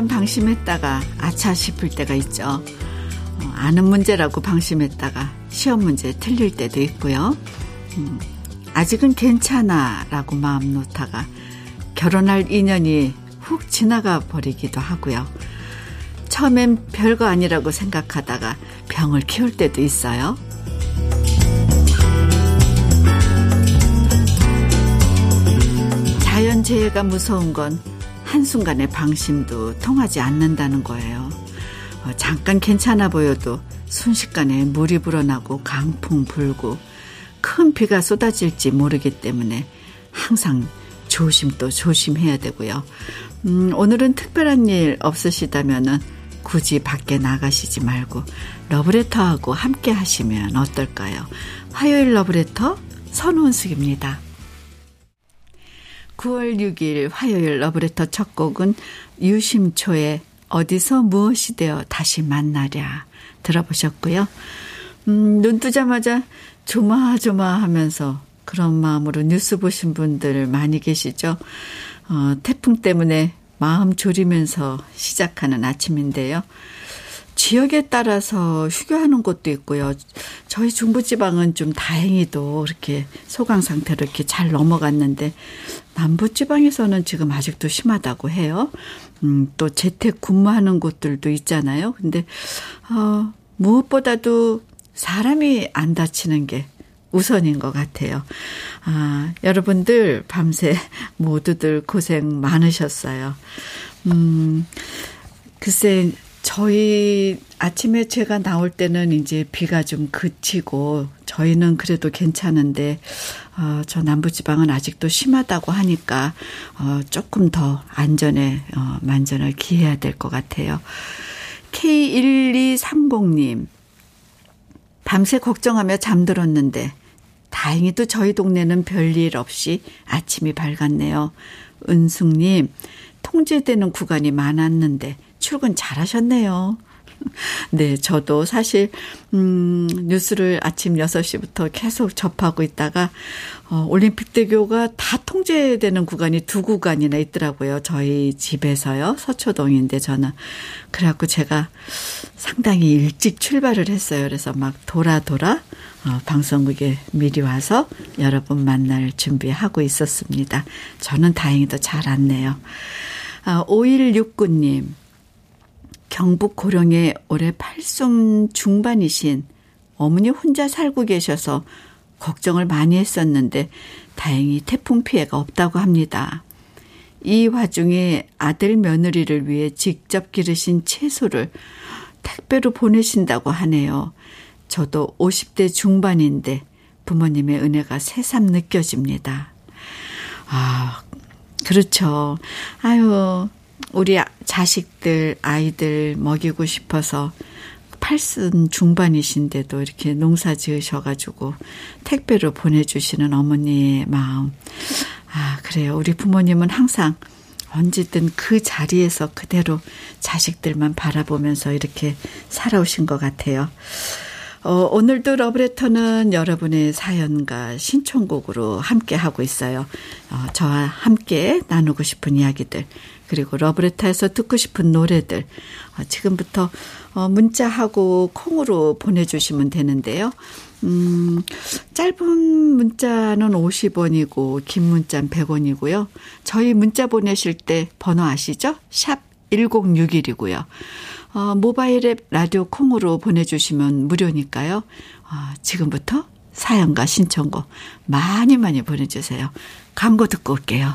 잠깐 방심했다가 아차 싶을 때가 있죠. 어, 아는 문제라고 방심했다가 시험 문제 틀릴 때도 있고요. 음, 아직은 괜찮아 라고 마음 놓다가 결혼할 인연이 훅 지나가 버리기도 하고요. 처음엔 별거 아니라고 생각하다가 병을 키울 때도 있어요. 자연재해가 무서운 건 한순간의 방심도 통하지 않는다는 거예요. 어, 잠깐 괜찮아 보여도 순식간에 물이 불어나고 강풍 불고 큰 비가 쏟아질지 모르기 때문에 항상 조심 또 조심해야 되고요. 음, 오늘은 특별한 일 없으시다면은 굳이 밖에 나가시지 말고 러브레터하고 함께 하시면 어떨까요? 화요일 러브레터 선원숙입니다. 9월 6일 화요일 러브레터 첫 곡은 유심초의 어디서 무엇이 되어 다시 만나랴 들어보셨고요. 음, 눈 뜨자마자 조마조마하면서 그런 마음으로 뉴스 보신 분들 많이 계시죠. 어, 태풍 때문에 마음 졸이면서 시작하는 아침인데요. 지역에 따라서 휴교하는 곳도 있고요. 저희 중부지방은 좀 다행히도 이렇게 소강 상태로 이렇게 잘 넘어갔는데 남부지방에서는 지금 아직도 심하다고 해요. 음, 또 재택 근무하는 곳들도 있잖아요. 근데 어, 무엇보다도 사람이 안 다치는 게 우선인 것 같아요. 아, 여러분들 밤새 모두들 고생 많으셨어요. 음, 글쎄, 저희 아침에 제가 나올 때는 이제 비가 좀 그치고 저희는 그래도 괜찮은데 어, 저 남부지방은 아직도 심하다고 하니까 어, 조금 더 안전에 어, 만전을 기해야 될 것 같아요. K1230님 밤새 걱정하며 잠들었는데 다행히도 저희 동네는 별일 없이 아침이 밝았네요. 은숙님, 통제되는 구간이 많았는데 출근 잘하셨네요. 네, 저도 사실, 음, 뉴스를 아침 6시부터 계속 접하고 있다가, 어, 올림픽 대교가 다 통제되는 구간이 두 구간이나 있더라고요. 저희 집에서요. 서초동인데 저는. 그래갖고 제가 상당히 일찍 출발을 했어요. 그래서 막 돌아 돌아, 어, 방송국에 미리 와서 여러분 만날 준비하고 있었습니다. 저는 다행히도 잘 왔네요. 아, 5169님. 경북 고령에 올해 팔순 중반이신 어머니 혼자 살고 계셔서 걱정을 많이 했었는데 다행히 태풍 피해가 없다고 합니다. 이 와중에 아들 며느리를 위해 직접 기르신 채소를 택배로 보내신다고 하네요. 저도 50대 중반인데 부모님의 은혜가 새삼 느껴집니다. 아, 그렇죠. 아유, 우리 자식들, 아이들 먹이고 싶어서 팔순 중반이신데도 이렇게 농사 지으셔가지고 택배로 보내주시는 어머니의 마음. 아, 그래요. 우리 부모님은 항상 언제든 그 자리에서 그대로 자식들만 바라보면서 이렇게 살아오신 것 같아요. 어, 오늘도 러브레터는 여러분의 사연과 신청곡으로 함께 하고 있어요. 어, 저와 함께 나누고 싶은 이야기들, 그리고 러브레터에서 듣고 싶은 노래들, 어, 지금부터 어, 문자하고 콩으로 보내주시면 되는데요. 음, 짧은 문자는 50원이고, 긴 문자는 100원이고요. 저희 문자 보내실 때 번호 아시죠? 샵 1061이고요. 어, 모바일 앱 라디오 콩으로 보내주시면 무료니까요. 어, 지금부터 사연과 신청곡 많이 많이 보내주세요. 광고 듣고 올게요.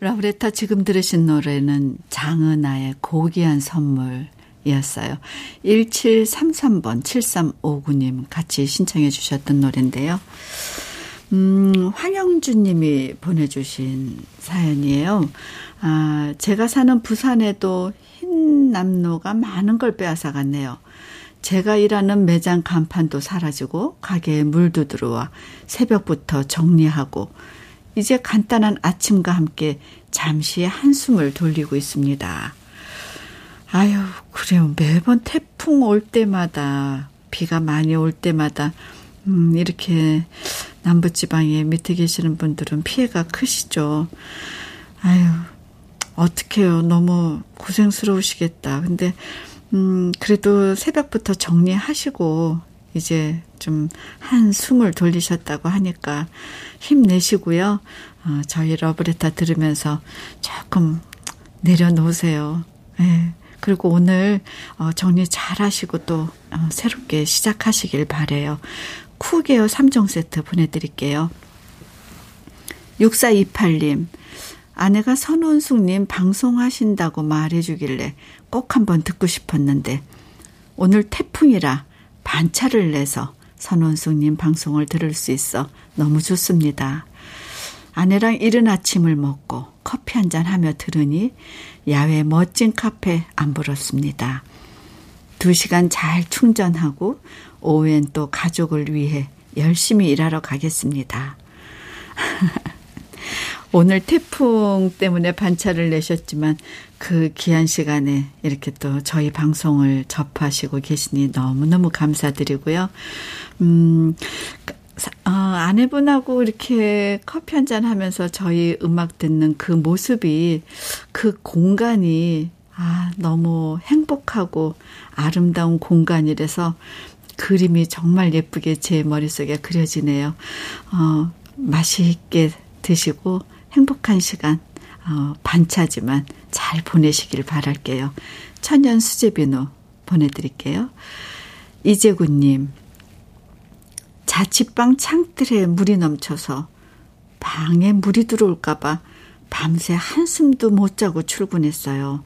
러브레터 지금 들으신 노래는 장은아의 고귀한 선물 이었어요. 1733번 7359님 같이 신청해 주셨던 노래인데요. 음, 황영주 님이 보내주신 사연이에요. 아, 제가 사는 부산에도 흰 남로가 많은 걸 빼앗아 갔네요. 제가 일하는 매장 간판도 사라지고 가게에 물도 들어와 새벽부터 정리하고 이제 간단한 아침과 함께 잠시 한숨을 돌리고 있습니다. 아유, 그래요. 매번 태풍 올 때마다, 비가 많이 올 때마다, 음, 이렇게 남부지방에 밑에 계시는 분들은 피해가 크시죠. 아유, 어떡해요. 너무 고생스러우시겠다. 근데, 음, 그래도 새벽부터 정리하시고, 이제 좀 한숨을 돌리셨다고 하니까 힘내시고요. 어, 저희 러브레터 들으면서 조금 내려놓으세요. 예. 그리고 오늘 어, 정리 잘 하시고 또 어, 새롭게 시작하시길 바래요. 쿠게어 3종 세트 보내드릴게요. 6428님, 아내가 선원숙님 방송하신다고 말해주길래 꼭 한번 듣고 싶었는데, 오늘 태풍이라 반차를 내서 선원숙님 방송을 들을 수 있어 너무 좋습니다. 아내랑 이른 아침을 먹고 커피 한 잔 하며 들으니 야외 멋진 카페 안 불었습니다. 두 시간 잘 충전하고 오후엔 또 가족을 위해 열심히 일하러 가겠습니다. 오늘 태풍 때문에 반차를 내셨지만 그 귀한 시간에 이렇게 또 저희 방송을 접하시고 계시니 너무너무 감사드리고요. 음, 어, 아내분하고 이렇게 커피 한잔 하면서 저희 음악 듣는 그 모습이 그 공간이 아, 너무 행복하고 아름다운 공간이라서 그림이 정말 예쁘게 제 머릿속에 그려지네요. 어, 맛있게 드시고 행복한 시간, 어, 반차지만 잘 보내시길 바랄게요. 천연 수제비누 보내드릴게요. 이재구님, 자취방 창틀에 물이 넘쳐서 방에 물이 들어올까봐 밤새 한숨도 못 자고 출근했어요.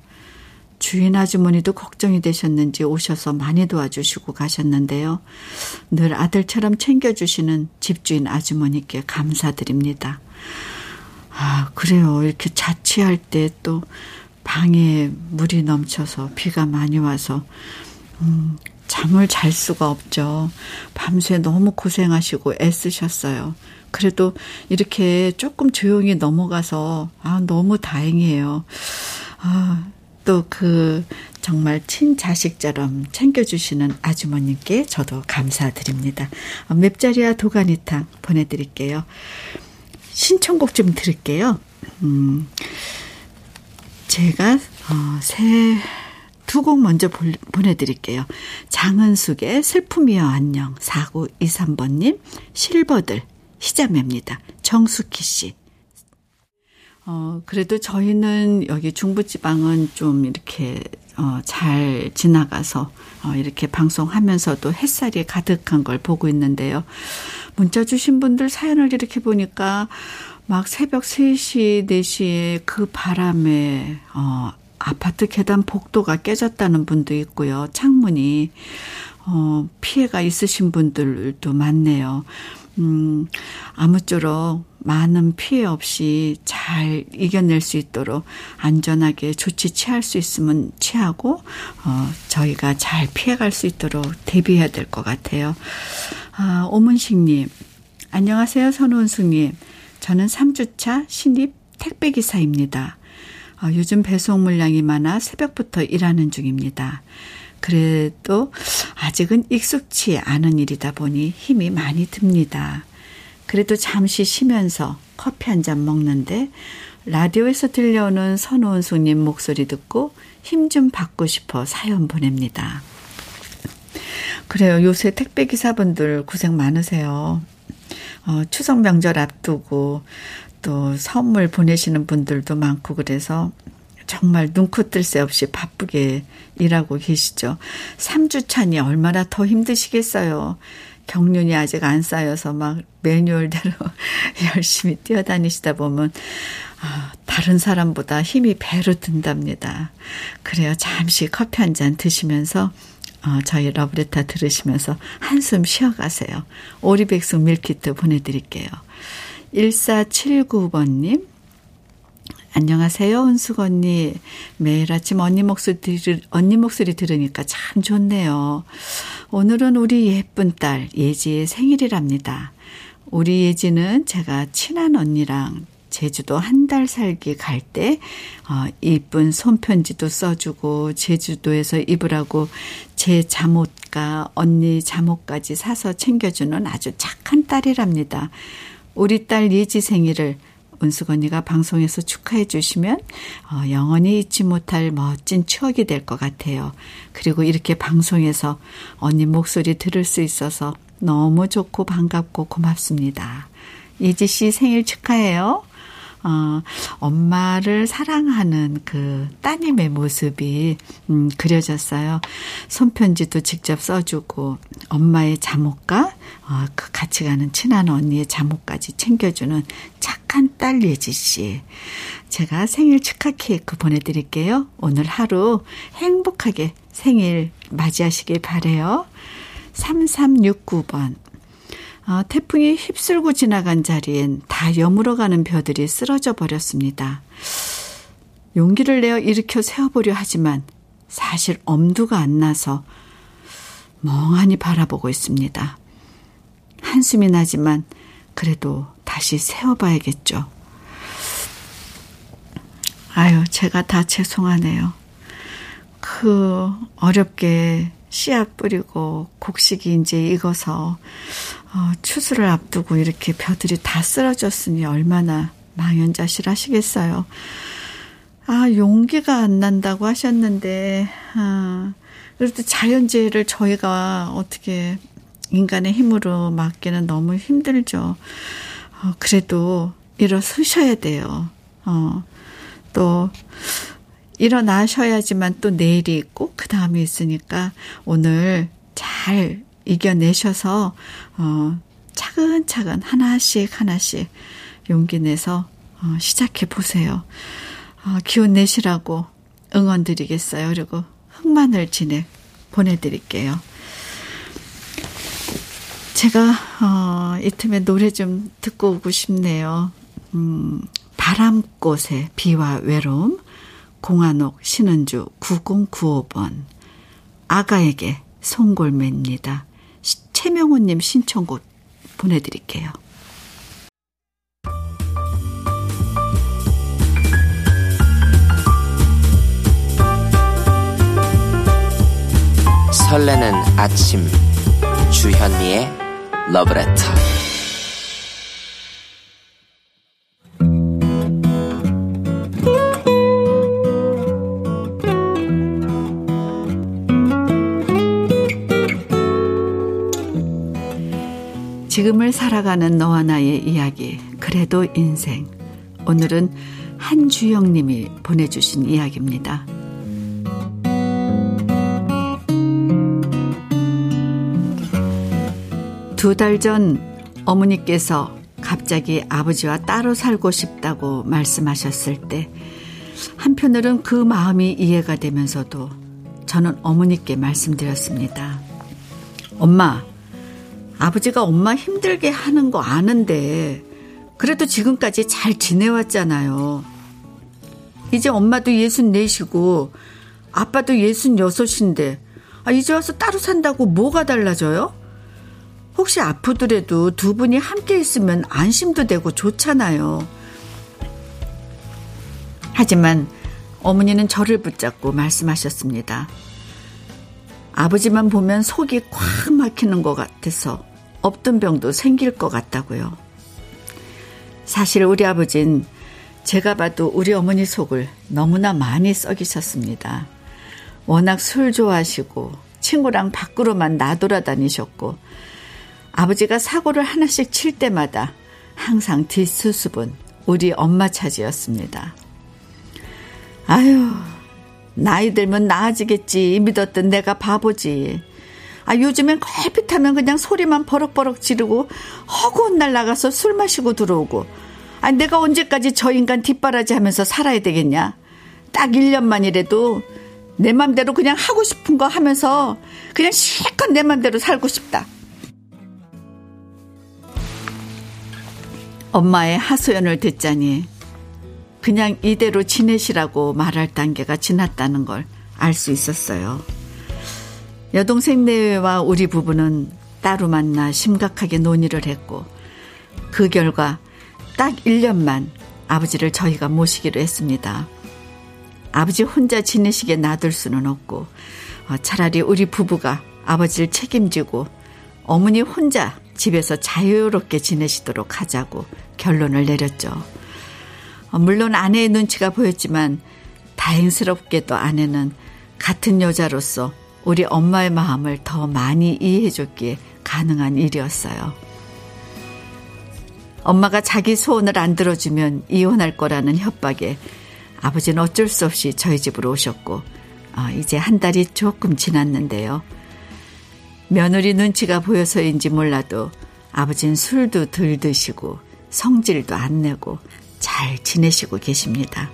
주인 아주머니도 걱정이 되셨는지 오셔서 많이 도와주시고 가셨는데요. 늘 아들처럼 챙겨주시는 집주인 아주머니께 감사드립니다. 아, 그래요. 이렇게 자취할 때 또 방에 물이 넘쳐서 비가 많이 와서, 음, 잠을 잘 수가 없죠. 밤새 너무 고생하시고 애쓰셨어요. 그래도 이렇게 조금 조용히 넘어가서, 아, 너무 다행이에요. 아, 또 그 정말 친자식처럼 챙겨주시는 아주머님께 저도 감사드립니다. 맵자리와 도가니탕 보내드릴게요. 신청곡 좀 들을게요. 음, 제가 어, 새 두 곡 먼저 보, 보내드릴게요. 장은숙의 슬픔이여 안녕 4923번님 실버들 희자매입니다. 정숙희 씨. 어, 그래도 저희는 여기 중부지방은 좀 이렇게 어, 잘 지나가서 어, 이렇게 방송하면서도 햇살이 가득한 걸 보고 있는데요. 문자 주신 분들 사연을 이렇게 보니까 막 새벽 3시, 4시에 그 바람에, 어, 아파트 계단 복도가 깨졌다는 분도 있고요. 창문이, 어, 피해가 있으신 분들도 많네요. 음, 아무쪼록 많은 피해 없이 잘 이겨낼 수 있도록 안전하게 조치 취할 수 있으면 취하고, 어, 저희가 잘 피해갈 수 있도록 대비해야 될 것 같아요. 아, 오문식님, 안녕하세요, 선원수님. 저는 3주차 신입 택배기사입니다. 어, 요즘 배송 물량이 많아 새벽부터 일하는 중입니다. 그래도 아직은 익숙치 않은 일이다 보니 힘이 많이 듭니다. 그래도 잠시 쉬면서 커피 한 잔 먹는데 라디오에서 들려오는 선호은 손님 목소리 듣고 힘 좀 받고 싶어 사연 보냅니다. 그래요. 요새 택배 기사분들 고생 많으세요. 어, 추석 명절 앞두고 또 선물 보내시는 분들도 많고 그래서 정말 눈코 뜰 새 없이 바쁘게 일하고 계시죠. 3주 차니 얼마나 더 힘드시겠어요. 경륜이 아직 안 쌓여서 막 매뉴얼대로 열심히 뛰어다니시다 보면 아, 다른 사람보다 힘이 배로 든답니다. 그래요. 잠시 커피 한 잔 드시면서 어, 저희 러브레타 들으시면서 한숨 쉬어가세요. 오리백숙 밀키트 보내드릴게요. 1479번님, 안녕하세요, 은숙 언니. 매일 아침 언니 목소리, 들, 언니 목소리 들으니까 참 좋네요. 오늘은 우리 예쁜 딸 예지의 생일이랍니다. 우리 예지는 제가 친한 언니랑 제주도 한 달 살기 갈 때, 어, 이쁜 손편지도 써주고, 제주도에서 입으라고 제 잠옷과 언니 잠옷까지 사서 챙겨주는 아주 착한 딸이랍니다. 우리 딸 예지 생일을 은숙 언니가 방송에서 축하해 주시면 어, 영원히 잊지 못할 멋진 추억이 될 것 같아요. 그리고 이렇게 방송에서 언니 목소리 들을 수 있어서 너무 좋고 반갑고 고맙습니다. 이지 씨 생일 축하해요. 어, 엄마를 사랑하는 그 따님의 모습이 음, 그려졌어요. 손편지도 직접 써주고 엄마의 잠옷과 어, 그 같이 가는 친한 언니의 잠옷까지 챙겨주는 착한 딸 예지 씨. 제가 생일 축하 케이크 보내드릴게요. 오늘 하루 행복하게 생일 맞이하시길 바래요. 3369번. 어, 태풍이 휩쓸고 지나간 자리엔 다 여물어가는 벼들이 쓰러져 버렸습니다. 용기를 내어 일으켜 세워보려 하지만 사실 엄두가 안 나서 멍하니 바라보고 있습니다. 한숨이 나지만 그래도 다시 세워봐야겠죠. 아유, 제가 다 죄송하네요. 그 어렵게 씨앗 뿌리고 곡식이 이제 익어서 어, 추수를 앞두고 이렇게 벼들이 다 쓰러졌으니 얼마나 망연자실하시겠어요. 아 용기가 안 난다고 하셨는데 아, 그래도 자연재해를 저희가 어떻게 인간의 힘으로 막기는 너무 힘들죠. 어, 그래도 일어서셔야 돼요. 어, 또 일어나셔야지만 또 내일이 있고 그 다음이 있으니까 오늘 잘 이겨내셔서 어 차근차근 하나씩 하나씩 용기 내서 어 시작해 보세요. 어 기운 내시라고 응원 드리겠어요. 그리고 흑마늘 진액 보내드릴게요. 제가 어, 이 틈에 노래 좀 듣고 오고 싶네요. 음, 바람꽃의 비와 외로움 공한옥 신은주 9095번 아가에게 송골매입니다. 최명호님 신청곡 보내드릴게요. 설레는 아침 주현미의 러브레터 살아가는 너와 나의 이야기, 그래도 인생. 오늘은 한주영 님이 보내주신 이야기입니다. 두 달 전 어머니께서 갑자기 아버지와 따로 살고 싶다고 말씀하셨을 때 한편으론 그 마음이 이해가 되면서도 저는 어머니께 말씀드렸습니다. 엄마, 아버지가 엄마 힘들게 하는 거 아는데 그래도 지금까지 잘 지내왔잖아요. 이제 엄마도 예순 네시고 아빠도 예순 여섯인데 아, 이제 와서 따로 산다고 뭐가 달라져요? 혹시 아프더라도 두 분이 함께 있으면 안심도 되고 좋잖아요. 하지만 어머니는 저를 붙잡고 말씀하셨습니다. 아버지만 보면 속이 꽉 막히는 것 같아서 없던 병도 생길 것 같다고요. 사실 우리 아버진 제가 봐도 우리 어머니 속을 너무나 많이 썩이셨습니다. 워낙 술 좋아하시고 친구랑 밖으로만 나돌아다니셨고 아버지가 사고를 하나씩 칠 때마다 항상 뒷수습은 우리 엄마 차지였습니다. 아유, 나이 들면 나아지겠지 믿었던 내가 바보지. 아, 요즘엔 걸핏하면 그냥 소리만 버럭버럭 지르고 허구한 날 나가서 술 마시고 들어오고. 아, 내가 언제까지 저 인간 뒷바라지 하면서 살아야 되겠냐? 딱 1년만이라도 내 맘대로 그냥 하고 싶은 거 하면서 그냥 실컷 내 맘대로 살고 싶다. 엄마의 하소연을 듣자니 그냥 이대로 지내시라고 말할 단계가 지났다는 걸 알 수 있었어요. 여동생 내외와 우리 부부는 따로 만나 심각하게 논의를 했고 그 결과 딱 1년만 아버지를 저희가 모시기로 했습니다. 아버지 혼자 지내시게 놔둘 수는 없고 어, 차라리 우리 부부가 아버지를 책임지고 어머니 혼자 집에서 자유롭게 지내시도록 하자고 결론을 내렸죠. 어, 물론 아내의 눈치가 보였지만 다행스럽게도 아내는 같은 여자로서 우리 엄마의 마음을 더 많이 이해해줬기에 가능한 일이었어요. 엄마가 자기 소원을 안 들어주면 이혼할 거라는 협박에 아버지는 어쩔 수 없이 저희 집으로 오셨고 어, 이제 한 달이 조금 지났는데요. 며느리 눈치가 보여서인지 몰라도 아버지는 술도 덜 드시고 성질도 안 내고 잘 지내시고 계십니다.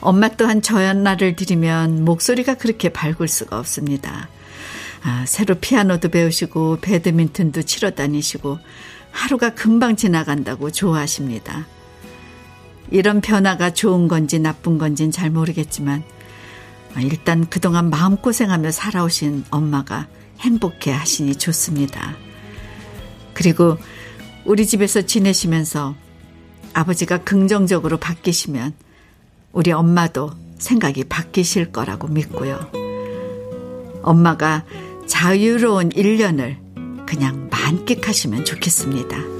엄마 또한 저연날을 들이면 목소리가 그렇게 밝을 수가 없습니다. 아, 새로 피아노도 배우시고 배드민턴도 치러 다니시고 하루가 금방 지나간다고 좋아하십니다. 이런 변화가 좋은 건지 나쁜 건지는 잘 모르겠지만 아, 일단 그동안 마음고생하며 살아오신 엄마가 행복해 하시니 좋습니다. 그리고 우리 집에서 지내시면서 아버지가 긍정적으로 바뀌시면 우리 엄마도 생각이 바뀌실 거라고 믿고요. 엄마가 자유로운 1년을 그냥 만끽하시면 좋겠습니다.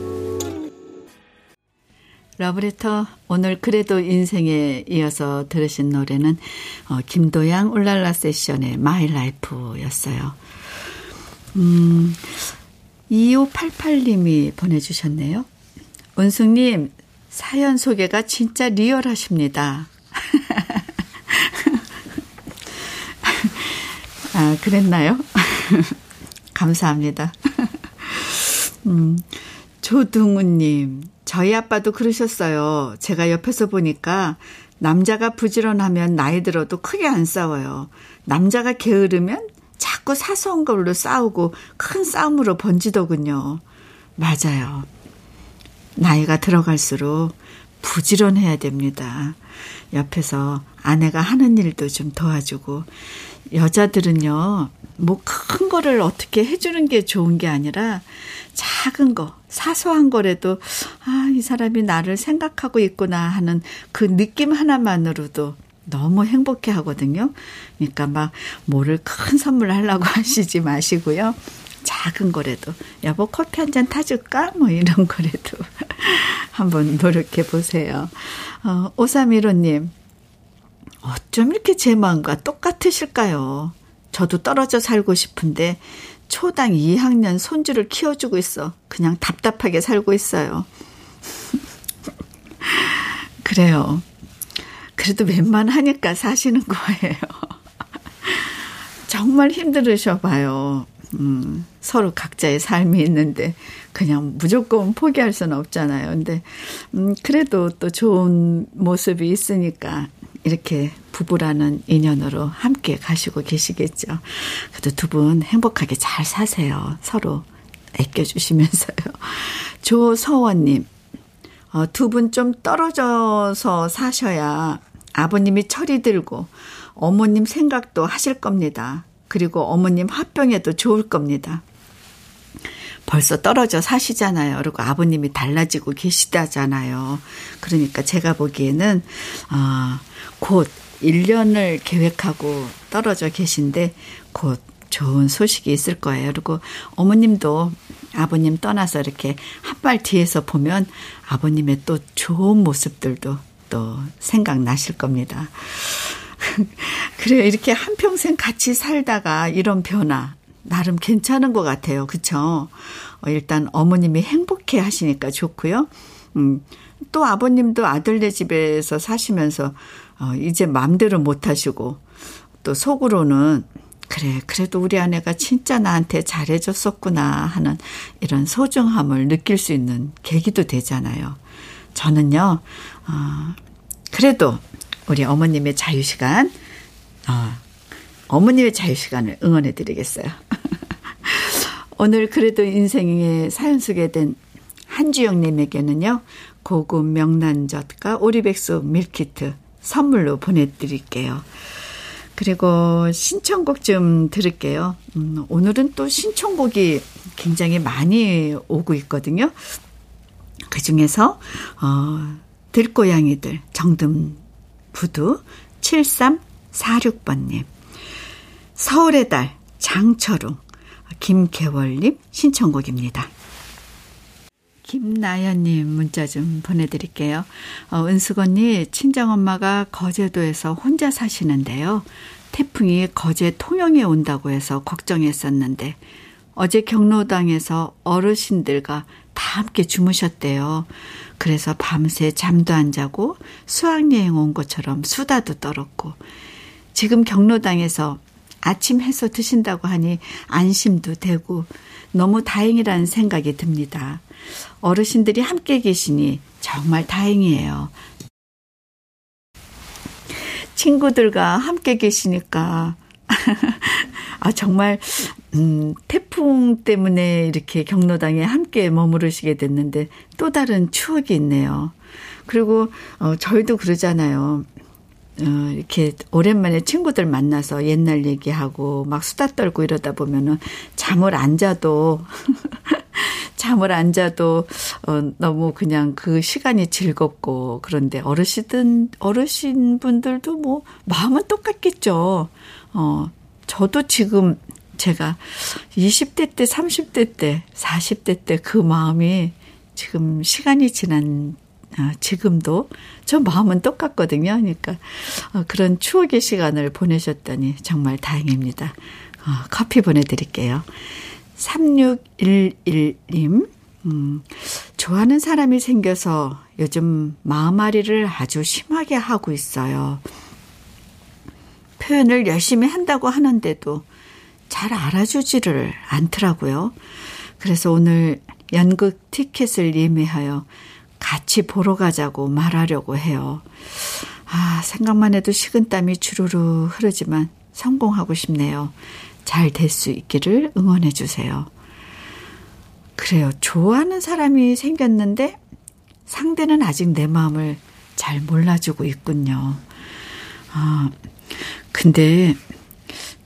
러브레터 오늘 그래도 인생에 이어서 들으신 노래는 어, 김도향 울랄라 세션의 My Life였어요. 음, 2588님이 보내주셨네요. 은숙님, 사연 소개가 진짜 리얼하십니다. 아, 그랬나요? 감사합니다. 음, 조등우님, 저희 아빠도 그러셨어요. 제가 옆에서 보니까 남자가 부지런하면 나이 들어도 크게 안 싸워요. 남자가 게으르면 자꾸 사소한 걸로 싸우고 큰 싸움으로 번지더군요. 맞아요. 나이가 들어갈수록 부지런해야 됩니다. 옆에서 아내가 하는 일도 좀 도와주고 여자들은요, 뭐 큰 거를 어떻게 해주는 게 좋은 게 아니라 작은 거, 사소한 거라도, 아, 이 사람이 나를 생각하고 있구나 하는 그 느낌 하나만으로도 너무 행복해 하거든요. 그러니까 막 뭐를 큰 선물 하려고 하시지 마시고요. 작은 거라도, 여보 커피 한 잔 타줄까? 뭐 이런 거라도 한번 노력해 보세요. 어, 오삼일호님, 어쩜 이렇게 제 마음과 똑같으실까요? 저도 떨어져 살고 싶은데 초당 2학년 손주를 키워주고 있어. 그냥 답답하게 살고 있어요. 그래요. 그래도 웬만하니까 사시는 거예요. 정말 힘들으셔 봐요. 음, 서로 각자의 삶이 있는데 그냥 무조건 포기할 수는 없잖아요. 근데 음, 그래도 또 좋은 모습이 있으니까 이렇게 부부라는 인연으로 함께 가시고 계시겠죠. 그래도 두 분 행복하게 잘 사세요. 서로 애껴주시면서요. 조서원님, 어, 두 분 좀 떨어져서 사셔야 아버님이 철이 들고 어머님 생각도 하실 겁니다. 그리고 어머님 화병에도 좋을 겁니다. 벌써 떨어져 사시잖아요. 그리고 아버님이 달라지고 계시다잖아요. 그러니까 제가 보기에는, 어, 곧 1년을 계획하고 떨어져 계신데 곧 좋은 소식이 있을 거예요. 그리고 어머님도 아버님 떠나서 이렇게 한 발 뒤에서 보면 아버님의 또 좋은 모습들도 또 생각나실 겁니다. 그래요. 이렇게 한평생 같이 살다가 이런 변화, 나름 괜찮은 것 같아요. 그쵸? 어, 일단 어머님이 행복해 하시니까 좋고요. 음, 또 아버님도 아들네 집에서 사시면서 어, 이제 마음대로 못 하시고 또 속으로는 그래, 그래도 우리 아내가 진짜 나한테 잘해줬었구나 하는 이런 소중함을 느낄 수 있는 계기도 되잖아요. 저는요, 어, 그래도 우리 어머님의 자유시간, 어, 어머님의 자유시간을 응원해 드리겠어요. 오늘 그래도 인생에 사연 소개된 한주영님에게는요, 고급 명란젓과 오리백숙 밀키트 선물로 보내드릴게요. 그리고 신청곡 좀 들을게요. 음, 오늘은 또 신청곡이 굉장히 많이 오고 있거든요. 그 중에서, 어, 들고양이들, 정든 부두 7346번님. 서울의 달, 장철웅, 김계월님 신청곡입니다. 김나연님 문자 좀 보내드릴게요. 어, 은숙 언니, 친정엄마가 거제도에서 혼자 사시는데요. 태풍이 거제 통영에 온다고 해서 걱정했었는데 어제 경로당에서 어르신들과 다 함께 주무셨대요. 그래서 밤새 잠도 안 자고 수학여행 온 것처럼 수다도 떨었고 지금 경로당에서 아침 해서 드신다고 하니 안심도 되고 너무 다행이라는 생각이 듭니다. 어르신들이 함께 계시니 정말 다행이에요. 친구들과 함께 계시니까 아 정말 음 태풍 때문에 이렇게 경로당에 함께 머무르시게 됐는데 또 다른 추억이 있네요. 그리고 어 저희도 그러잖아요. 어, 이렇게 오랜만에 친구들 만나서 옛날 얘기하고 막 수다 떨고 이러다 보면은 잠을 안 자도 잠을 안 자도 어, 너무 그냥 그 시간이 즐겁고 그런데 어르신들 어르신 분들도 뭐 마음은 똑같겠죠. 어 저도 지금 제가 20대 때, 30대 때, 40대 때 그 마음이 지금 시간이 지난 아, 지금도 저 마음은 똑같거든요. 그러니까 어, 그런 추억의 시간을 보내셨다니 정말 다행입니다. 어, 커피 보내드릴게요. 3611님, 음, 좋아하는 사람이 생겨서 요즘 마음앓이를 아주 심하게 하고 있어요. 표현을 열심히 한다고 하는데도 잘 알아주지를 않더라고요. 그래서 오늘 연극 티켓을 예매하여 같이 보러 가자고 말하려고 해요. 아, 생각만 해도 식은땀이 주르르 흐르지만 성공하고 싶네요. 잘 될 수 있기를 응원해 주세요. 그래요. 좋아하는 사람이 생겼는데 상대는 아직 내 마음을 잘 몰라주고 있군요. 아, 근데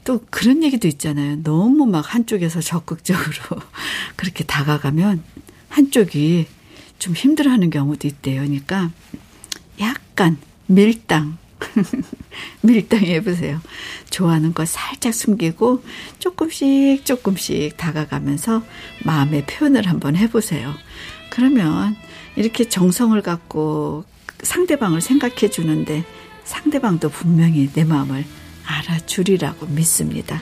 또 그런 얘기도 있잖아요. 너무 막 한쪽에서 적극적으로 그렇게 다가가면 한쪽이 좀 힘들어하는 경우도 있대요. 그러니까 약간 밀당. 밀당 해 보세요. 좋아하는 거 살짝 숨기고 조금씩 조금씩 다가가면서 마음의 표현을 한번 해보세요. 그러면 이렇게 정성을 갖고 상대방을 생각해 주는데 상대방도 분명히 내 마음을 알아주리라고 믿습니다.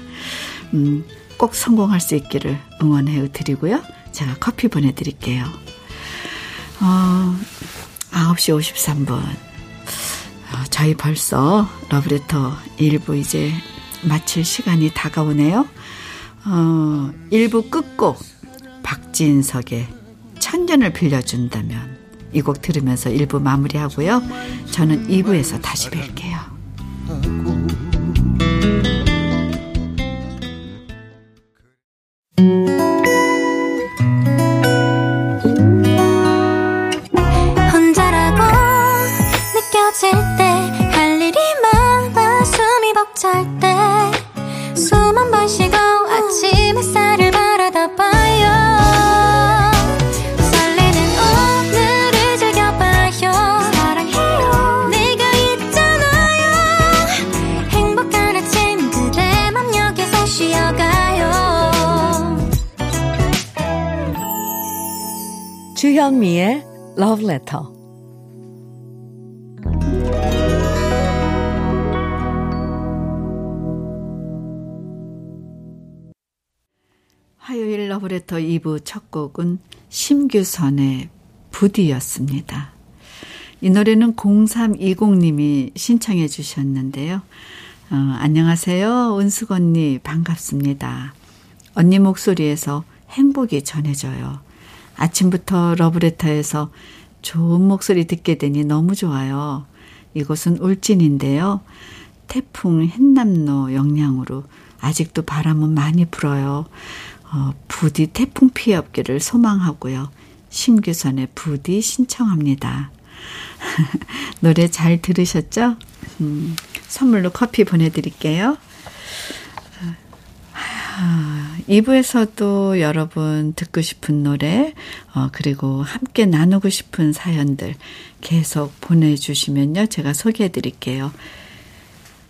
음, 꼭 성공할 수 있기를 응원해 드리고요. 제가 커피 보내드릴게요. 어, 9시 53분. 어, 저희 벌써 러브레터 1부 이제 마칠 시간이 다가오네요. 어, 1부 끝곡 박진석의 천년을 빌려준다면 이 곡 들으면서 1부 마무리하고요. 저는 2부에서 다시 뵐게요. Letter. 화요일 러브레터 2부 첫 곡은 심규선의 부디였습니다. 이 노래는 0320님이 신청해 주셨는데요. 어, 안녕하세요. 은숙 언니 반갑습니다. 언니 목소리에서 행복이 전해져요. 아침부터 러브레터에서 좋은 목소리 듣게 되니 너무 좋아요. 이곳은 울진인데요. 태풍 햇남로 영향으로 아직도 바람은 많이 불어요. 어, 부디 태풍 피해 없기를 소망하고요. 심규선의 부디 신청합니다. 노래 잘 들으셨죠? 음, 선물로 커피 보내드릴게요. 2부에서도 여러분 듣고 싶은 노래, 어, 그리고 함께 나누고 싶은 사연들 계속 보내주시면요. 제가 소개해 드릴게요.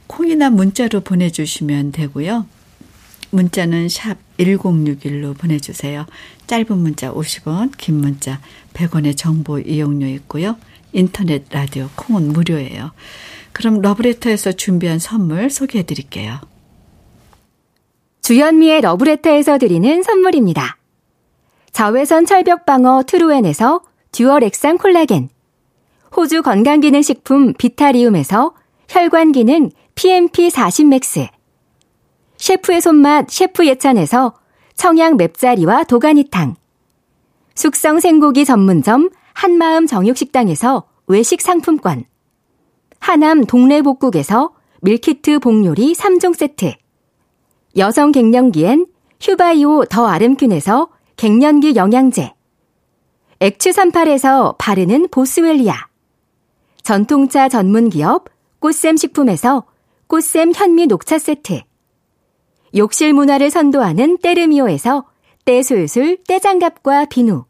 콩이나 문자로 보내주시면 되고요. 문자는 샵 1061로 보내주세요. 짧은 문자 50원, 긴 문자 100원의 정보 이용료 있고요. 인터넷 라디오 콩은 무료예요. 그럼 러브레터에서 준비한 선물 소개해 드릴게요. 주현미의 러브레터에서 드리는 선물입니다. 자외선 철벽 방어 트루엔에서 듀얼 액상 콜라겐. 호주 건강기능식품 비타리움에서 혈관기능 PMP40 맥스. 셰프의 손맛 셰프 예찬에서 청양 맵자리와 도가니탕. 숙성 생고기 전문점 한마음 정육식당에서 외식 상품권. 하남 동래복국에서 밀키트 복요리 3종 세트 여성 갱년기엔 휴바이오 더 아름퀸에서 갱년기 영양제. 액추 38에서 바르는 보스웰리아. 전통차 전문기업 꽃샘 식품에서 꽃샘 현미 녹차 세트. 욕실 문화를 선도하는 때르미오에서 때술술 때장갑과 비누.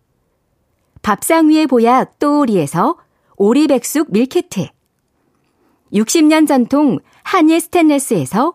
밥상 위의 보약 또오리에서 오리백숙 밀키트. 60년 전통 한일 스텐레스에서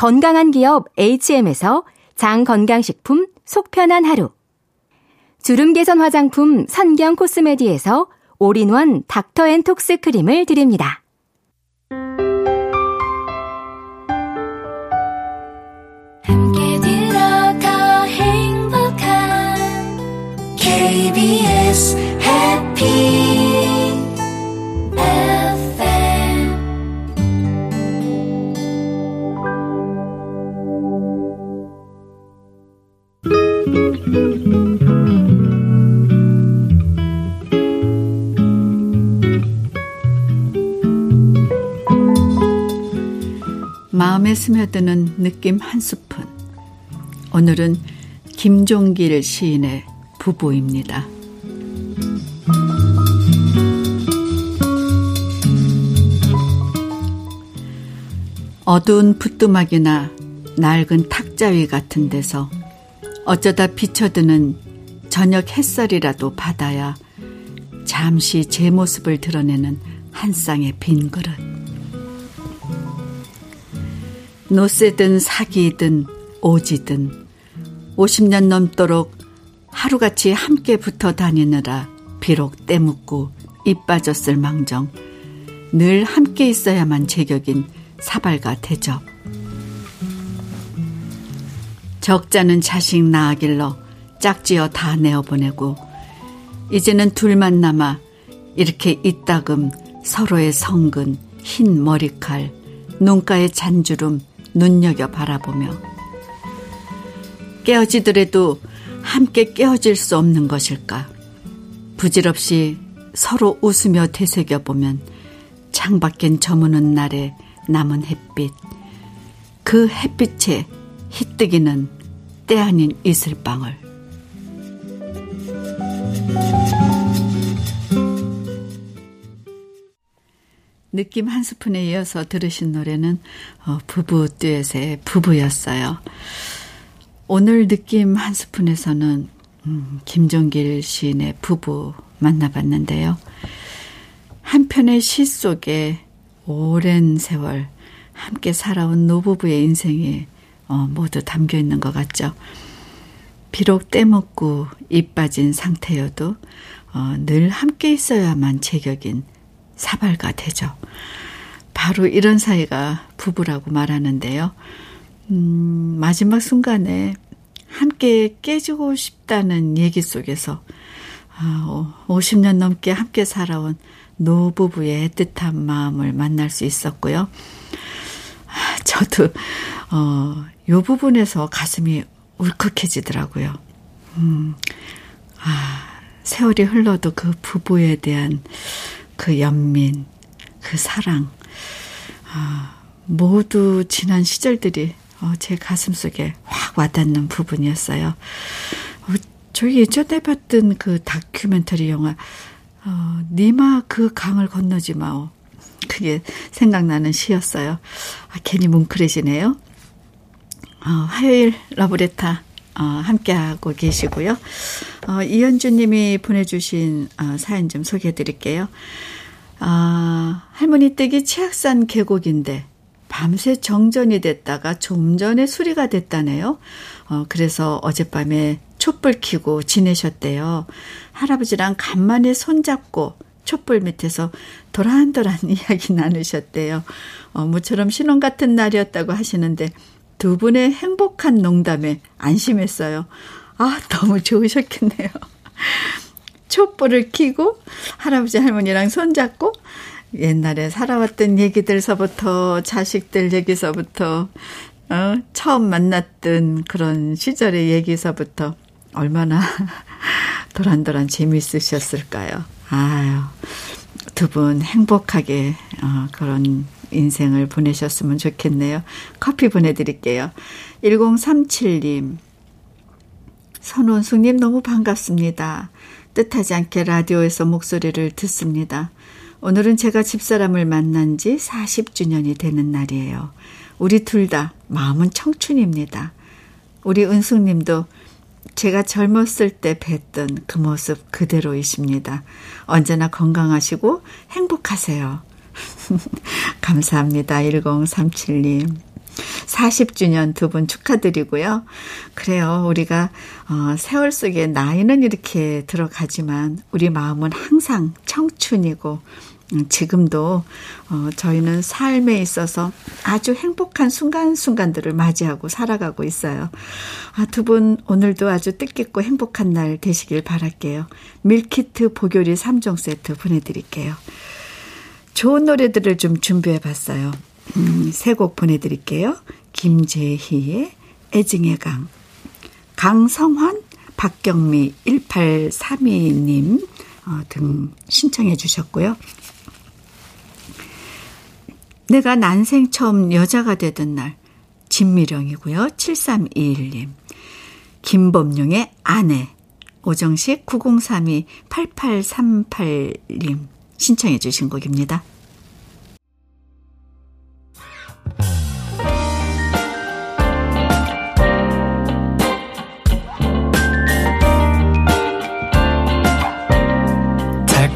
건강한 기업 HM에서 장건강식품 속편한 하루 주름 개선 화장품 선경 코스메디에서 올인원 닥터 앤 톡스 크림을 드립니다. 함께 들어가 행복한 KBS 마음에 스며드는 느낌 한 스푼. 오늘은 김종길 시인의 부부입니다. 어두운 부뚜막이나 낡은 탁자위 같은 데서 어쩌다 비쳐드는 저녁 햇살이라도 받아야 잠시 제 모습을 드러내는 한 쌍의 빈 그릇. 노쇠든 사기든 오지든 50년 넘도록 하루같이 함께 붙어 다니느라 비록 때묻고 입 빠졌을 망정 늘 함께 있어야만 제격인 사발과 대접. 적자는 자식 낳아길러 짝지어 다 내어보내고 이제는 둘만 남아 이렇게 이따금 서로의 성근 흰 머리칼 눈가의 잔주름 눈여겨 바라보며 깨어지더라도 함께 깨어질 수 없는 것일까? 부질없이 서로 웃으며 되새겨보면 창밖엔 저무는 날에 남은 햇빛 그 햇빛에 희뜨기는 때 아닌 이슬방울 느낌 한 스푼에 이어서 들으신 노래는 어, 부부 듀엣의 부부였어요. 오늘 느낌 한 스푼에서는 음, 김종길 시인의 부부 만나봤는데요. 한편의 시 속에 오랜 세월 함께 살아온 노부부의 인생이 어, 모두 담겨 있는 것 같죠. 비록 때묻고 입 빠진 상태여도 어, 늘 함께 있어야만 제격인 사발가 되죠. 바로 이런 사이가 부부라고 말하는데요. 음, 마지막 순간에 함께 깨지고 싶다는 얘기 속에서 아, 50년 넘게 함께 살아온 노부부의 애틋한 마음을 만날 수 있었고요. 아, 저도 어, 요 부분에서 가슴이 울컥해지더라고요. 음, 아, 세월이 흘러도 그 부부에 대한 그 연민, 그 사랑, 아, 모두 지난 시절들이 어, 제 가슴 속에 확딱 와닿는 부분이었어요. 어, 저희 예전에 봤던 그 다큐멘터리 영화, 어, 니마 그 강을 건너지 마오. 그게 생각나는 시였어요. 아, 괜히 뭉클해지네요. 어, 화요일 러브레타 어, 함께하고 계시고요. 어, 이현주 님이 보내주신 어, 사연 좀 소개해 드릴게요. 아, 할머니 댁이 치악산 계곡인데 밤새 정전이 됐다가 좀 전에 수리가 됐다네요. 어, 그래서 어젯밤에 촛불 켜고 지내셨대요. 할아버지랑 간만에 손잡고 촛불 밑에서 도란도란 이야기 나누셨대요. 어, 모처럼 신혼 같은 날이었다고 하시는데 두 분의 행복한 농담에 안심했어요. 아, 너무 좋으셨겠네요. 촛불을 켜고 할아버지 할머니랑 손잡고 옛날에 살아왔던 얘기들서부터 자식들 얘기서부터 어, 처음 만났던 그런 시절의 얘기서부터 얼마나 도란도란 재미있으셨을까요? 아유, 두 분 행복하게 어, 그런 인생을 보내셨으면 좋겠네요. 커피 보내드릴게요. 1037님, 선원숙님 너무 반갑습니다. 뜻하지 않게 라디오에서 목소리를 듣습니다. 오늘은 제가 집사람을 만난 지 40주년이 되는 날이에요. 우리 둘 다 마음은 청춘입니다. 우리 은숙님도 제가 젊었을 때 뵀던 그 모습 그대로이십니다. 언제나 건강하시고 행복하세요. 감사합니다. 1037님. 40주년 두 분 축하드리고요. 그래요. 우리가 어, 세월 속에 나이는 이렇게 들어가지만 우리 마음은 항상 청춘이고 음, 지금도 어, 저희는 삶에 있어서 아주 행복한 순간순간들을 맞이하고 살아가고 있어요. 아, 두 분 오늘도 아주 뜻깊고 행복한 날 되시길 바랄게요. 밀키트 보교리 3종 세트 보내드릴게요. 좋은 노래들을 좀 준비해 봤어요. 음, 세곡 보내드릴게요. 김재희의 애증의 강, 강성환, 박경미 1832님 어, 등 신청해 주셨고요. 내가 난생 처음 여자가 되던 날 진미령이고요. 7321님. 김범용의 아내 오정식 9032 8838님 신청해 주신 곡입니다.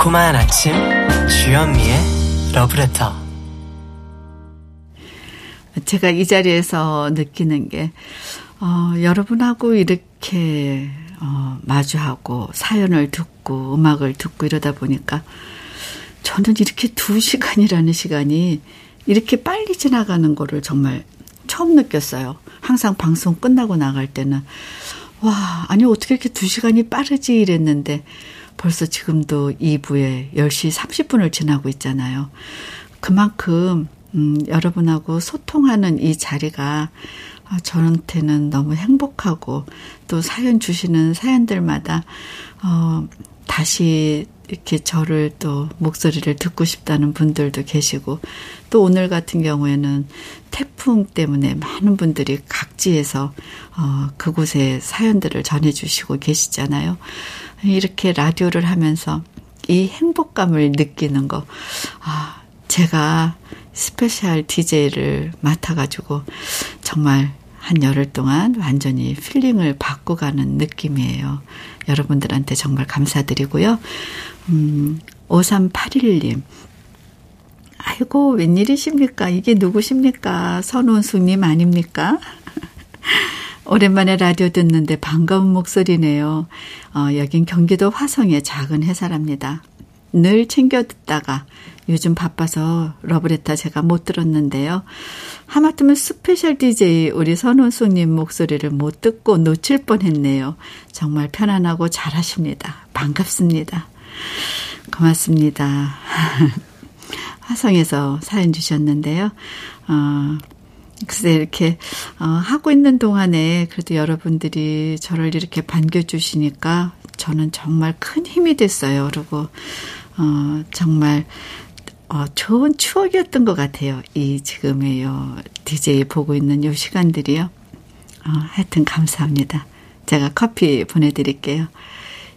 달콤한 아침 주현미의 러브레터. 제가 이 자리에서 느끼는 게 어, 여러분하고 이렇게 어, 마주하고 사연을 듣고 음악을 듣고 이러다 보니까 저는 이렇게 두 시간이라는 시간이 이렇게 빨리 지나가는 거를 정말 처음 느꼈어요. 항상 방송 끝나고 나갈 때는. 와 아니 어떻게 이렇게 두 시간이 빠르지? 이랬는데 벌써 지금도 2부에 10시 30분을 지나고 있잖아요. 그만큼 음, 여러분하고 소통하는 이 자리가 아, 저한테는 너무 행복하고 또 사연 주시는 사연들마다 어, 다시 이렇게 저를 또 목소리를 듣고 싶다는 분들도 계시고 또 오늘 같은 경우에는 태풍 때문에 많은 분들이 각지에서 어, 그곳에 사연들을 전해주시고 계시잖아요. 이렇게 라디오를 하면서 이 행복감을 느끼는 거, 아, 제가 special DJ를 맡아가지고 정말 한 열흘 동안 완전히 힐링을 받고 가는 느낌이에요. 여러분들한테 정말 감사드리고요. 음, 5381님. 아이고, 웬일이십니까? 이게 누구십니까? 선원숙님 아닙니까? 오랜만에 라디오 듣는데 반가운 목소리네요. 어, 여긴 경기도 화성의 작은 회사랍니다. 늘 챙겨 듣다가 요즘 바빠서 러브레터 제가 못 들었는데요. 하마터면 special DJ 우리 선원숙님 목소리를 못 듣고 놓칠 뻔 했네요. 정말 편안하고 잘하십니다. 반갑습니다. 고맙습니다. 화성에서 사연 주셨는데요. 어, 글쎄 이렇게 어, 하고 있는 동안에 그래도 여러분들이 저를 이렇게 반겨주시니까 저는 정말 큰 힘이 됐어요. 그리고 어, 정말 어, 좋은 추억이었던 것 같아요. 이 지금의 요 DJ 보고 있는 요 시간들이요. 어, 하여튼 감사합니다. 제가 커피 보내드릴게요.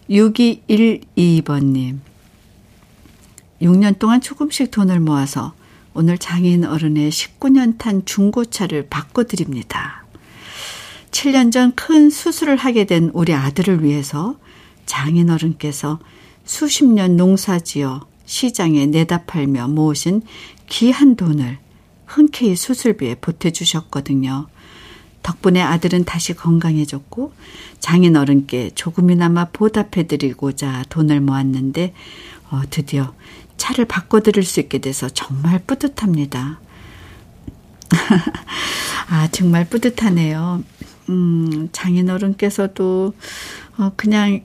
6212번님. 6년 동안 조금씩 돈을 모아서 오늘 장인 어른의 19년 탄 중고차를 바꿔드립니다. 7년 전 큰 수술을 하게 된 우리 아들을 위해서 장인 어른께서 수십 년 농사지어 시장에 내다 팔며 모으신 귀한 돈을 흔쾌히 수술비에 보태주셨거든요. 덕분에 아들은 다시 건강해졌고 장인 어른께 조금이나마 보답해드리고자 돈을 모았는데 어, 드디어 차를 바꿔드릴 수 있게 돼서 정말 뿌듯합니다. 아, 정말 뿌듯하네요. 음, 장인어른께서도 어, 그냥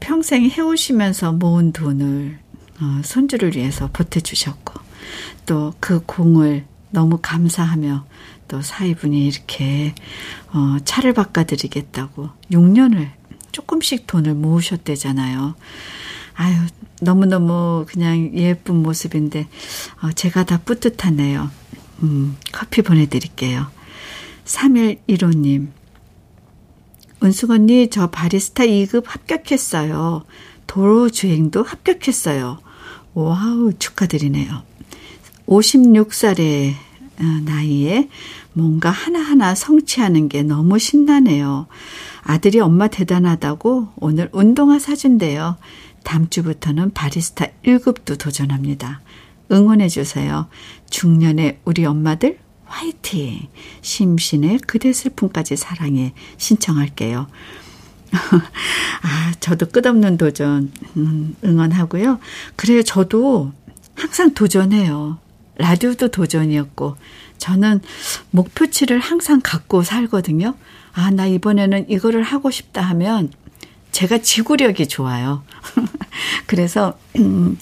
평생 해오시면서 모은 돈을 어, 손주를 위해서 보태주셨고 또 그 공을 너무 감사하며 또 사위분이 이렇게 어, 차를 바꿔드리겠다고 6년을 조금씩 돈을 모으셨대잖아요. 아유, 너무너무 그냥 예쁜 모습인데, 어, 제가 다 뿌듯하네요. 음, 커피 보내드릴게요. 3115님. 은숙 언니, 저 바리스타 2급 합격했어요. 도로 주행도 합격했어요. 와우, 축하드리네요. 56살의 어, 나이에 뭔가 하나하나 성취하는 게 너무 신나네요. 아들이 엄마 대단하다고 오늘 운동화 사준대요. 다음 주부터는 바리스타 1급도 도전합니다. 응원해 주세요. 중년의 우리 엄마들 화이팅! 심신의 그대 슬픔까지 사랑해 신청할게요. 아, 저도 끝없는 도전 음, 응원하고요. 그래요, 저도 항상 도전해요. 라디오도 도전이었고 저는 목표치를 항상 갖고 살거든요. 아, 나 이번에는 이거를 하고 싶다 하면 제가 지구력이 좋아요. 그래서 음,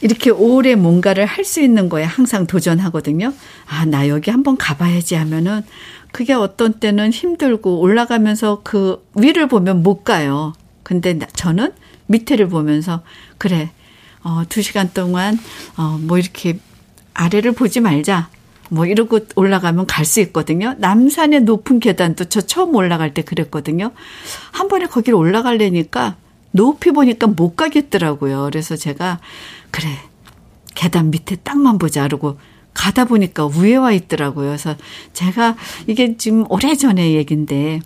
이렇게 오래 뭔가를 할 수 있는 거에 항상 도전하거든요. 아, 나 여기 한번 가봐야지 하면은 그게 어떤 때는 힘들고 올라가면서 그 위를 보면 못 가요. 근데 저는 밑에를 보면서 그래, 어, 두 시간 동안, 어, 뭐 이렇게 아래를 보지 말자. 뭐 이러고 올라가면 갈 수 있거든요. 남산의 높은 계단도 저 처음 올라갈 때 그랬거든요. 한 번에 거기를 올라가려니까 높이 보니까 못 가겠더라고요. 그래서 제가 그래 계단 밑에 땅만 보자 그러고 가다 보니까 위에 와 있더라고요. 그래서 제가 이게 지금 오래전의 얘기인데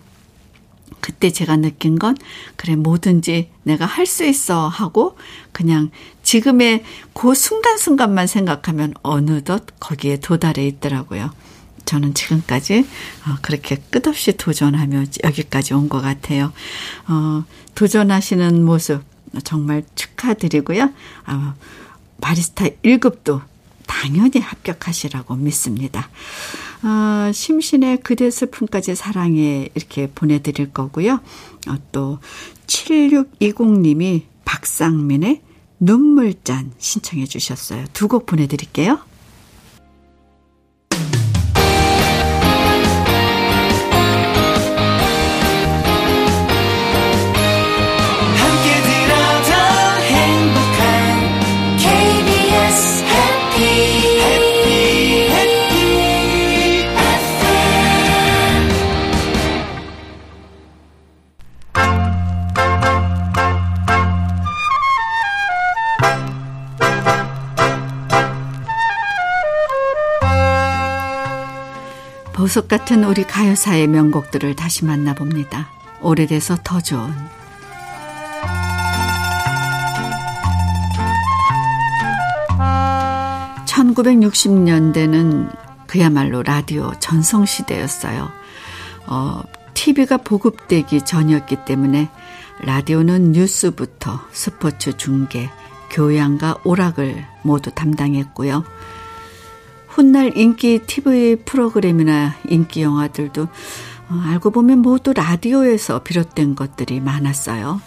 그때 제가 느낀 건 그래 뭐든지 내가 할 수 있어 하고 그냥 지금의 그 순간순간만 생각하면 어느덧 거기에 도달해 있더라고요. 저는 지금까지 어, 그렇게 끝없이 도전하며 여기까지 온 것 같아요. 어, 도전하시는 모습 정말 축하드리고요. 아, 바리스타 1급도 당연히 합격하시라고 믿습니다. 어, 심신의 그대 슬픔까지 사랑해 이렇게 보내드릴 거고요. 어, 또 7620님이 박상민의 눈물잔 신청해 주셨어요. 두 곡 보내드릴게요. 보석 같은 우리 가요사의 명곡들을 다시 만나봅니다. 오래돼서 더 좋은 1960년대는 그야말로 라디오 전성시대였어요. 어, TV가 보급되기 전이었기 때문에 라디오는 뉴스부터 스포츠 중계, 교양과 오락을 모두 담당했고요. 훗날 인기 TV 프로그램이나 인기 영화들도 어, 알고 보면 모두 라디오에서 비롯된 것들이 많았어요.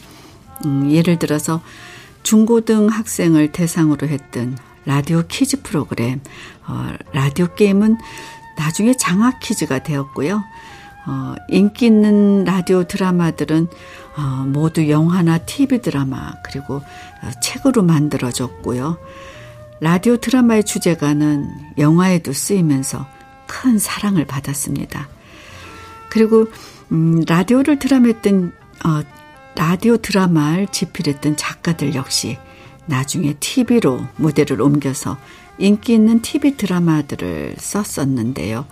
음, 예를 들어서 중고등 학생을 대상으로 했던 라디오 퀴즈 프로그램, 어, 라디오 게임은 나중에 장학 퀴즈가 되었고요. 어, 인기 있는 라디오 드라마들은 어, 모두 영화나 TV 드라마 그리고 어, 책으로 만들어졌고요. 라디오 드라마의 주제가는 영화에도 쓰이면서 큰 사랑을 받았습니다. 그리고 음, 라디오를 드라마했던 어, 라디오 드라마를 집필했던 작가들 역시 나중에 TV로 무대를 옮겨서 인기 있는 TV 드라마들을 썼었는데요.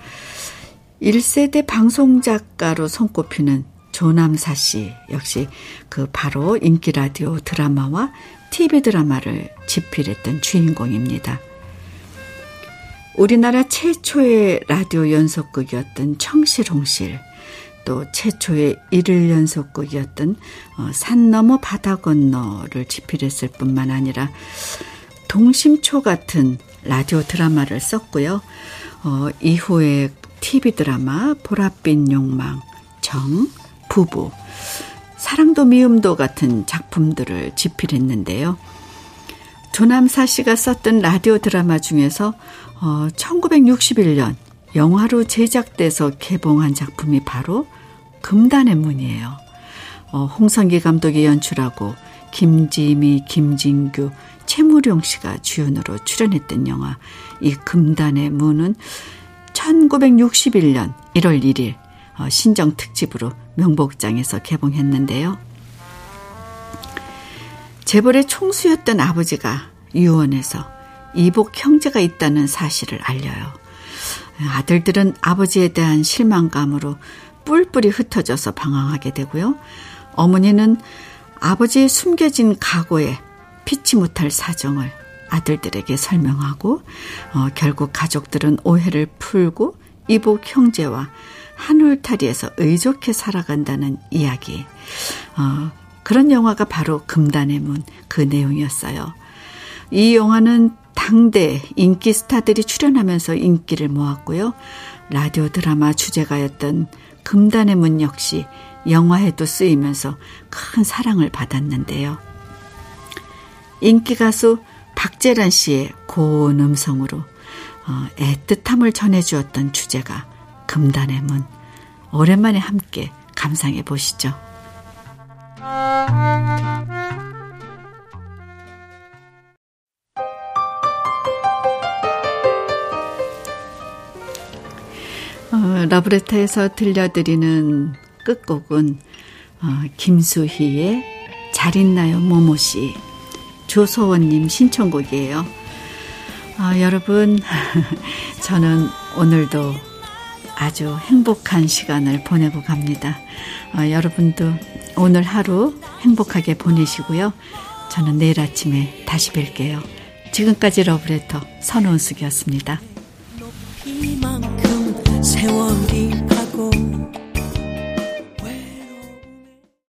1세대 방송 작가로 손꼽히는 조남사 씨 역시 그 바로 인기 라디오 드라마와 TV 드라마를 집필했던 주인공입니다. 우리나라 최초의 라디오 연속극이었던 청실홍실, 또 최초의 일일 연속극이었던 어, 산 너머 바다 건너를 집필했을 뿐만 아니라 동심초 같은 라디오 드라마를 썼고요. 어, 이후에 TV 드라마 보랏빛 욕망, 정, 부부, 사랑도 미움도 같은 작품들을 집필했는데요. 조남사 씨가 썼던 라디오 드라마 중에서 어, 1961년 영화로 제작돼서 개봉한 작품이 바로 금단의 문이에요. 어, 홍성기 감독이 연출하고 김지미, 김진규, 최무룡 씨가 주연으로 출연했던 영화 이 금단의 문은 1961년 1월 1일 어, 신정 특집으로 명복장에서 개봉했는데요. 재벌의 총수였던 아버지가 유언에서 이복 형제가 있다는 사실을 알려요. 아들들은 아버지에 대한 실망감으로 뿔뿔이 흩어져서 방황하게 되고요. 어머니는 아버지의 숨겨진 각오에 피치 못할 사정을 아들들에게 설명하고 어, 결국 가족들은 오해를 풀고 이복 형제와 한 울타리에서 의족해 살아간다는 이야기. 어, 그런 영화가 바로 금단의 문 그 내용이었어요. 이 영화는 당대 인기 스타들이 출연하면서 인기를 모았고요. 라디오 드라마 주제가였던 금단의 문 역시 영화에도 쓰이면서 큰 사랑을 받았는데요. 인기 가수 박재란 씨의 고운 음성으로 어, 애틋함을 전해주었던 주제가 금단의 문. 오랜만에 함께 감상해 보시죠. 어, 러브레터에서 들려드리는 끝곡은 어, 김수희의 잘 있나요 모모씨 조소원님 신청곡이에요. 어, 여러분 저는 오늘도 아주 행복한 시간을 보내고 갑니다. 어, 여러분도 오늘 하루 행복하게 보내시고요. 저는 내일 아침에 다시 뵐게요. 지금까지 러브레터 선원숙이었습니다. 세월이 가고